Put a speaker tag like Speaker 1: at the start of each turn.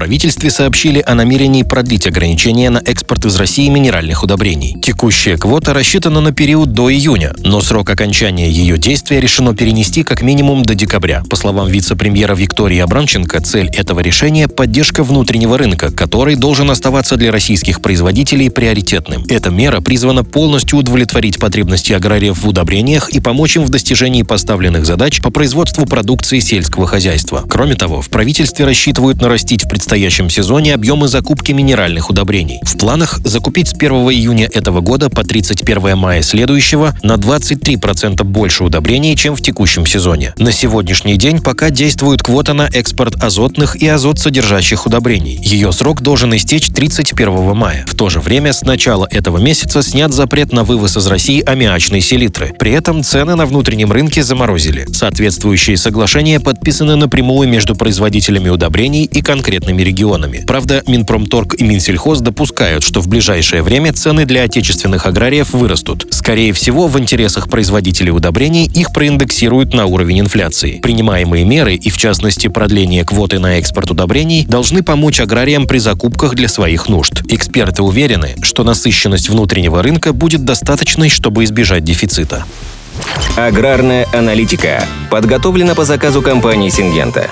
Speaker 1: Правительстве сообщили о намерении продлить ограничения на экспорт из России минеральных удобрений. Текущая квота рассчитана на период до июня, но срок окончания ее действия решено перенести как минимум до декабря. По словам вице-премьера Виктории Абрамченко, цель этого решения – поддержка внутреннего рынка, который должен оставаться для российских производителей приоритетным. Эта мера призвана полностью удовлетворить потребности аграриев в удобрениях и помочь им в достижении поставленных задач по производству продукции сельского хозяйства. Кроме того, в правительстве рассчитывают нарастить в предстоящем сезоне объемы закупки минеральных удобрений. В планах закупить с 1 июня этого года по 31 мая следующего на 23% больше удобрений, чем в текущем сезоне. На сегодняшний день пока действует квота на экспорт азотных и азот-содержащих удобрений. Ее срок должен истечь 31 мая. В то же время с начала этого месяца снят запрет на вывоз из России аммиачной селитры. При этом цены на внутреннем рынке заморозили. Соответствующие соглашения подписаны напрямую между производителями удобрений и конкретными конкретными регионами. Правда, Минпромторг и Минсельхоз допускают, что в ближайшее время цены для отечественных аграриев вырастут. Скорее всего, в интересах производителей удобрений их проиндексируют на уровень инфляции. Принимаемые меры, и в частности продление квоты на экспорт удобрений, должны помочь аграриям при закупках для своих нужд. Эксперты уверены, что насыщенность внутреннего рынка будет достаточной, чтобы избежать дефицита.
Speaker 2: Аграрная аналитика подготовлена по заказу компании «Сингента».